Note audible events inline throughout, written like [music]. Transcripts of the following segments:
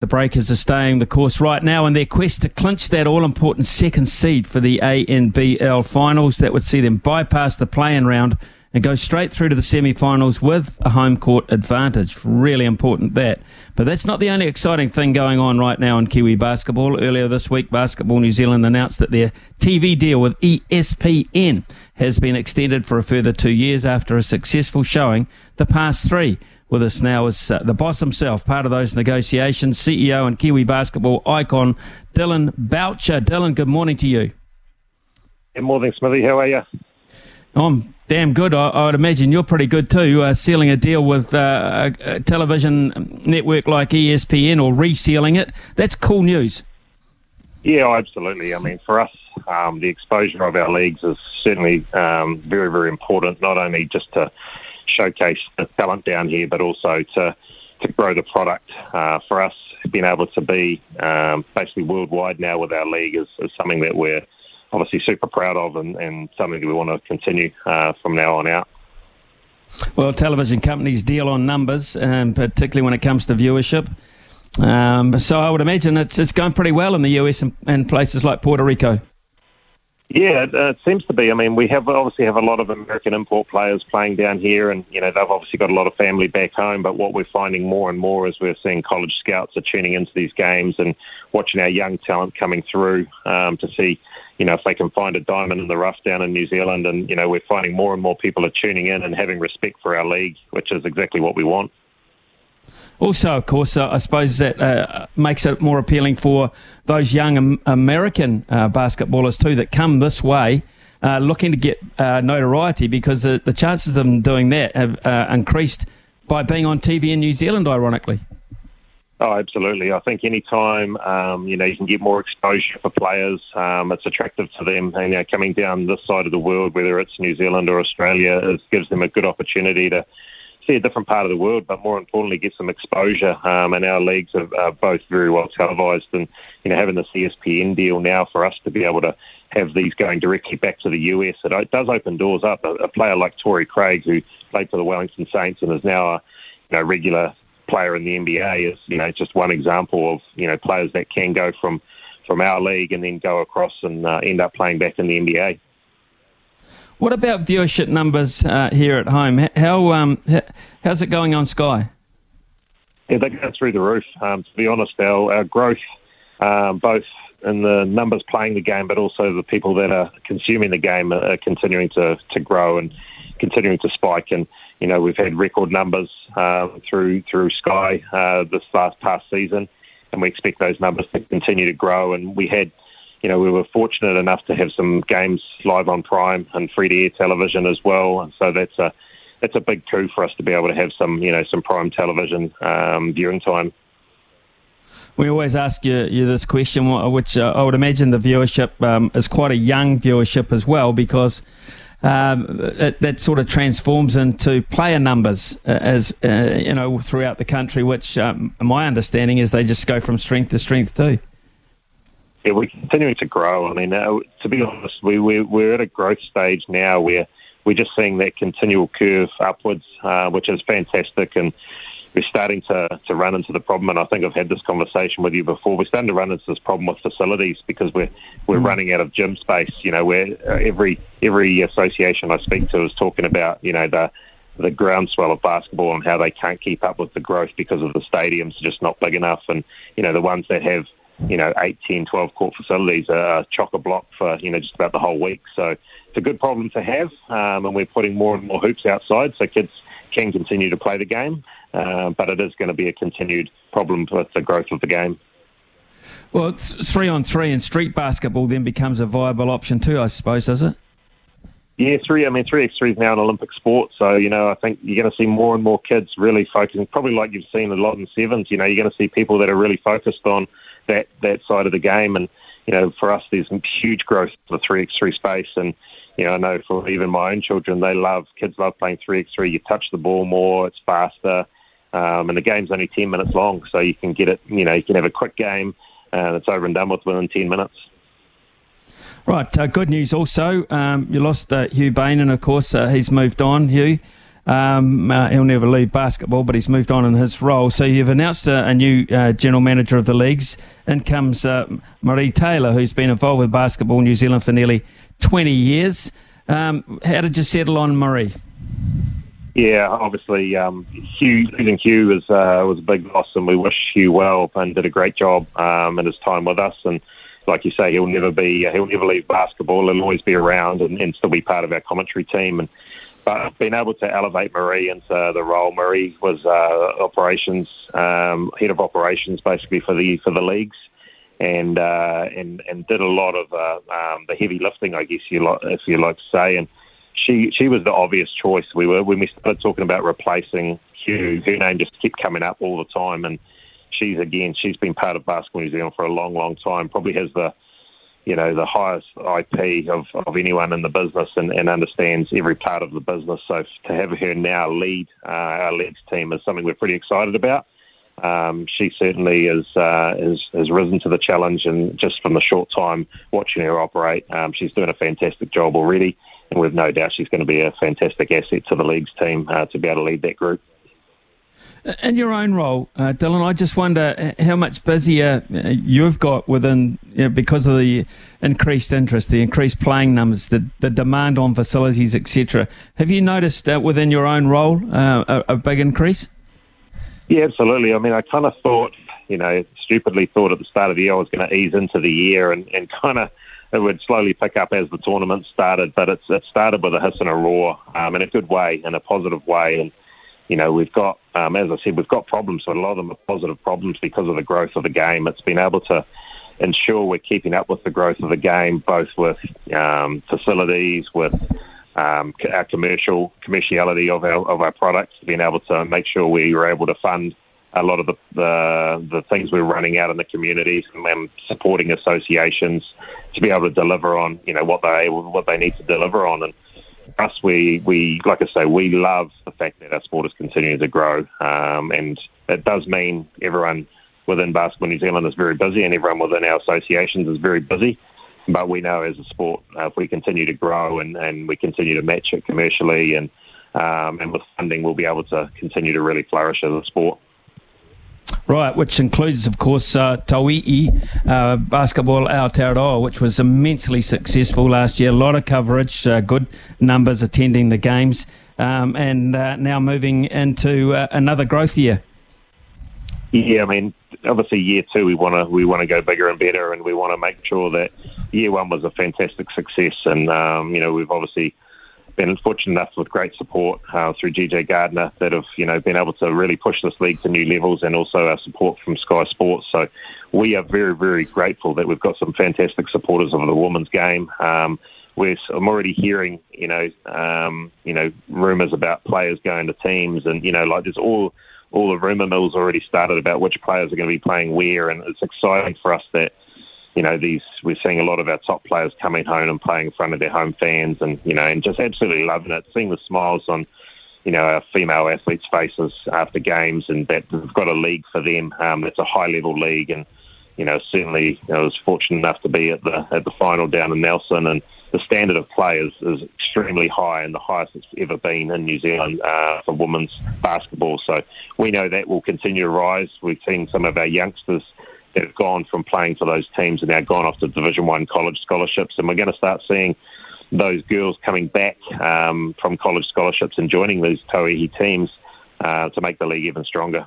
The Breakers are staying the course right now in their quest to clinch that all important second seed for the ANBL finals that would see them bypass the play in round and go straight through to the semi finals with a home court advantage. Really important that. But that's not the only exciting thing going on right now in Kiwi basketball. Earlier this week, Basketball New Zealand announced that their TV deal with ESPN has been extended for a further two years after a successful showing the past three. With us now is uh, the boss himself, part of those negotiations, CEO and Kiwi basketball icon, Dillon Boucher. Dillon, good morning to you. Good morning, Smithy. How are you? I'm damn good. I, I would imagine you're pretty good too, uh, sealing a deal with uh, a, a television network like ESPN or resealing it. That's cool news. Yeah, absolutely. I mean, for us, um, the exposure of our leagues is certainly um, very, very important, not only just to showcase the talent down here, but also to to grow the product. Uh, for us, being able to be um, basically worldwide now with our league is, is, something that we're obviously super proud of and, and something that we want to continue uh, from now on out. Well, television companies deal on numbers, and particularly when it comes to viewership. Um, so I would imagine it's it's going pretty well in the US and, and places like Puerto Rico. Yeah, it, uh, it seems to be. I mean, we have obviously have a lot of American import players playing down here, and you know they've obviously got a lot of family back home. But what we're finding more and more is we're seeing college scouts are tuning into these games and watching our young talent coming through um, to see, you know, if they can find a diamond in the rough down in New Zealand. And you know, we're finding more and more people are tuning in and having respect for our league, which is exactly what we want. Also, of course, uh, I suppose that uh, makes it more appealing for those young American uh, basketballers too that come this way. Uh, looking to get uh, notoriety because the, the, chances of them doing that have uh, increased by being on TV in New Zealand, ironically. Oh, absolutely. I think any time um, you know you can get more exposure for players, um, it's attractive to them. And you know, coming down this side of the world, whether it's New Zealand or Australia, it gives them a good opportunity to see a different part of the world, but more importantly, get some exposure. Um, and our leagues are, are, both very well televised, and you know, having the ESPN deal now for us to be able to have these going directly back to the US, it does open doors up. A, a player like Torrey Craig, who played for the Wellington Saints and is now a you know, regular player in the NBA, is you know just one example of you know players that can go from from our league and then go across and uh, end up playing back in the NBA. What about viewership numbers uh, here at home? How um, how's it going on Sky? Yeah, they go through the roof. Um, to be honest, our, our growth, um, both in the numbers playing the game, but also the people that are consuming the game, are continuing to, to grow and continuing to spike. And you know, we've had record numbers uh, through through Sky uh, this last past season, and we expect those numbers to continue to grow. And we had you know, we were fortunate enough to have some games live on Prime and free to air television as well, and so that's a that's a big coup for us to be able to have some you know some Prime television um, viewing time. We always ask you, you this question, which uh, I would imagine the viewership um, is quite a young viewership as well, because um, it, that sort of transforms into player numbers uh, as uh, you know throughout the country. Which um, my understanding is they just go from strength to strength too yeah, we're continuing to grow. I mean, uh, to be honest, we, we, we're at a growth stage now where we're just seeing that continual curve upwards, uh, which is fantastic. And we're starting to, to run into the problem. And I think I've had this conversation with you before. We're starting to run into this problem with facilities because we're we're mm. running out of gym space. You know, where uh, every every association I speak to is talking about you know the the groundswell of basketball and how they can't keep up with the growth because of the stadiums are just not big enough. And you know, the ones that have you know, 8, 10, 12 court facilities are chock a block for, you know, just about the whole week. So it's a good problem to have, um, and we're putting more and more hoops outside so kids can continue to play the game, uh, but it is going to be a continued problem with the growth of the game. Well, it's three on three, and street basketball then becomes a viable option too, I suppose, does it? Yeah, three. I mean, three x three is now an Olympic sport, so you know I think you're going to see more and more kids really focusing. Probably like you've seen a lot in sevens. You know, you're going to see people that are really focused on that that side of the game, and you know, for us, there's huge growth in the three x three space, and you know, I know for even my own children, they love kids love playing three x three. You touch the ball more, it's faster, um, and the game's only ten minutes long, so you can get it. You know, you can have a quick game, and it's over and done with within ten minutes. Right, uh, good news also. Um, you lost uh, Hugh Bain, and of course, uh, he's moved on, Hugh. Um, uh, he'll never leave basketball, but he's moved on in his role. So you've announced a, a new uh, general manager of the leagues. In comes uh, Marie Taylor, who's been involved with Basketball in New Zealand for nearly 20 years. Um, how did you settle on Marie? Yeah, obviously, um, Hugh losing Hugh was was a big loss, and we wish Hugh well and did a great job um, in his time with us. And like you say, he'll never be he'll never leave basketball. He'll always be around and, and still be part of our commentary team. And but being able to elevate Marie into the role, Marie was uh, operations um, head of operations basically for the for the leagues, and uh, and and did a lot of uh, um, the heavy lifting, I guess you like, if you like to say. And she she was the obvious choice. We were when we started talking about replacing Hugh. Her name just kept coming up all the time, and she's again she's been part of Basketball New Zealand for a long, long time. Probably has the you know the highest IP of, of anyone in the business and, and understands every part of the business. So to have her now lead uh, our leagues team is something we're pretty excited about. Um, she certainly is, uh, is, has risen to the challenge, and just from the short time watching her operate, um, she's doing a fantastic job already. And we've no doubt she's going to be a fantastic asset to the leagues team uh, to be able to lead that group. In your own role, uh, Dillon, I just wonder how much busier uh, you've got within you know, because of the increased interest, the increased playing numbers, the, the demand on facilities, etc. Have you noticed uh, within your own role uh, a, a, big increase? Yeah, absolutely. I mean, I kind of thought, you know, stupidly thought at the start of the year I was going to ease into the year and, and [laughs] kind of it would slowly pick up as the tournament started, but it's, it started with a hiss and a roar um, in a good way, in a positive way. And you know, we've got, um, as I said, we've got problems, but a lot of them are positive problems because of the growth of the game. It's been able to ensure we're keeping up with the growth of the game, both with um, facilities, with um, our commercial commerciality of our of our products, being able to make sure we were able to fund a lot of the the, the things we're running out in the communities and supporting associations to be able to deliver on you know what they what they need to deliver on and us, we, we like I say, we love the fact that our sport is continuing to grow, um, and it does mean everyone within Basketball New Zealand is very busy, and everyone within our associations is very busy. But we know as a sport, uh, if we continue to grow and, and we continue to match it commercially and um, and with funding, we'll be able to continue to really flourish as a sport. Right, which includes, of course, uh, uh, Basketball Aotearoa, which was immensely successful last year. A lot of coverage, uh, good numbers attending the games, um, and uh, now moving into uh, another growth year. Yeah, I mean, obviously, year two we want to we want to go bigger and better, and we want to make sure that year one was a fantastic success, and um, you know we've obviously been fortunate enough with great support uh, through GJ Gardner that have you know been able to really push this league to new levels, and also our support from Sky Sports. So we are very very grateful that we've got some fantastic supporters of the women's game. Um, we're, I'm already hearing you know um, you know rumours about players going to teams, and you know like there's all all the rumour mills already started about which players are going to be playing where, and it's exciting for us that you know, these we're seeing a lot of our top players coming home and playing in front of their home fans, and you know, and just absolutely loving it. Seeing the smiles on, you know, our female athletes' faces after games, and that we've got a league for them. Um, it's a high level league, and you know, certainly you know, I was fortunate enough to be at the at the final down in Nelson, and the standard of play is, is extremely high and the highest it's ever been in New Zealand uh, for women's basketball. So we know that will continue to rise. We've seen some of our youngsters have gone from playing for those teams and now gone off to Division One college scholarships, and we're going to start seeing those girls coming back um, from college scholarships and joining these Tauihi teams uh, to make the league even stronger.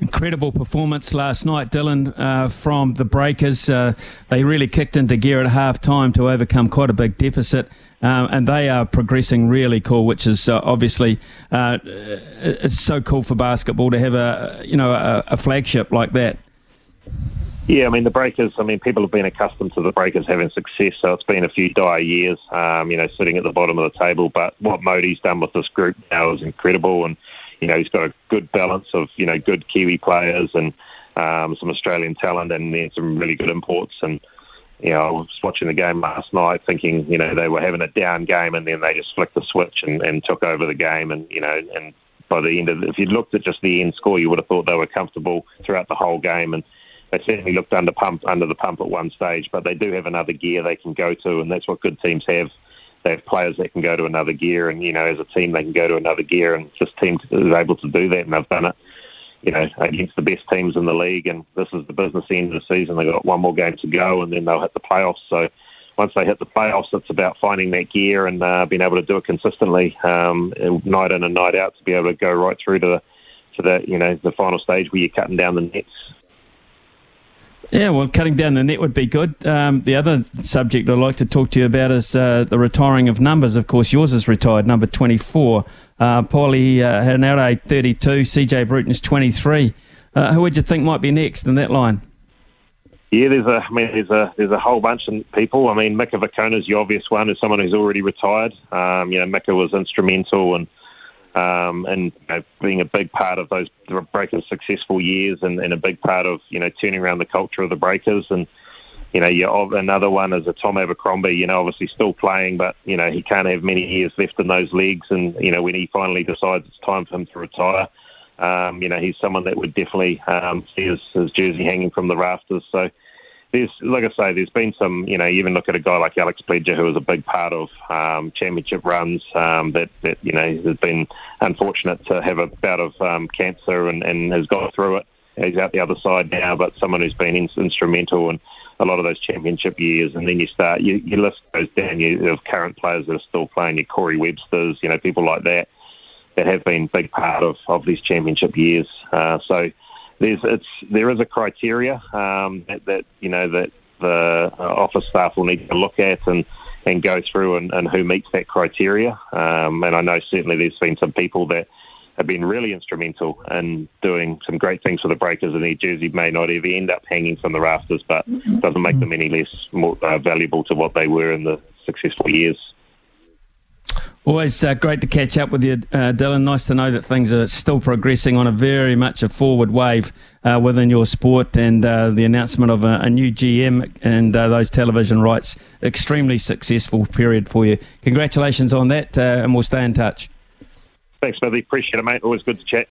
Incredible performance last night, Dillon, uh, from the Breakers. Uh, they really kicked into gear at half time to overcome quite a big deficit, um, and they are progressing really cool, which is uh, obviously uh, it's so cool for basketball to have a you know a, a flagship like that. Yeah, I mean the Breakers. I mean people have been accustomed to the Breakers having success, so it's been a few dire years. Um, you know, sitting at the bottom of the table. But what Mody's done with this group now is incredible, and you know he's got a good balance of you know good Kiwi players and um, some Australian talent, and then some really good imports. And you know, I was watching the game last night, thinking you know they were having a down game, and then they just flicked the switch and, and took over the game, and you know, and by the end of, if you looked at just the end score, you would have thought they were comfortable throughout the whole game, and they certainly looked under pump under the pump at one stage, but they do have another gear they can go to, and that's what good teams have. They have players that can go to another gear, and you know, as a team, they can go to another gear, and this team is able to do that, and they've done it. You know, against the best teams in the league, and this is the business end of the season. They've got one more game to go, and then they'll hit the playoffs. So, once they hit the playoffs, it's about finding that gear and uh, being able to do it consistently, um, night in and night out, to be able to go right through to the to the you know the final stage where you're cutting down the nets. Yeah, well, cutting down the net would be good. Um, the other subject I'd like to talk to you about is uh, the retiring of numbers. Of course, yours is retired, number 24. Uh, Paulie uh, Henare, 32. CJ Bruton's 23. Uh, who would you think might be next in that line? Yeah, there's a, I mean, there's a, there's a whole bunch of people. I mean, Mika Vukona's the obvious one, is someone who's already retired. Um, you know, Mika was instrumental and um, and you know, being a big part of those breakers' successful years, and, and, a big part of you know turning around the culture of the breakers. And you know, you another one is a Tom Abercrombie. You know, obviously still playing, but you know he can't have many years left in those legs. And you know, when he finally decides it's time for him to retire, um, you know, he's someone that would definitely um, see his, his jersey hanging from the rafters. So there's, like I say, there's been some, you know, you even look at a guy like Alex Pledger, who was a big part of um, championship runs, um, that, that, you know, has been unfortunate to have a bout of um, cancer and, and has got through it. He's out the other side now, but someone who's been in, instrumental in a lot of those championship years. And then you start, you, your list those down you, of current players that are still playing, your Corey Websters, you know, people like that, that have been big part of, of these championship years. Uh, so, there's it's there is a criteria um, that, that you know that the office staff will need to look at and and go through and, and who meets that criteria. Um, and I know certainly there's been some people that have been really instrumental in doing some great things for the Breakers, and their jersey may not ever end up hanging from the rafters, but doesn't make them any less more uh, valuable to what they were in the successful years. Always uh, great to catch up with you, uh, Dillon. Nice to know that things are still progressing on a very much a forward wave uh, within your sport, and uh, the announcement of a, a new GM and uh, those television rights, extremely successful period for you. Congratulations on that, uh, and we'll stay in touch. Thanks, Smithy. Appreciate it, mate. Always good to chat.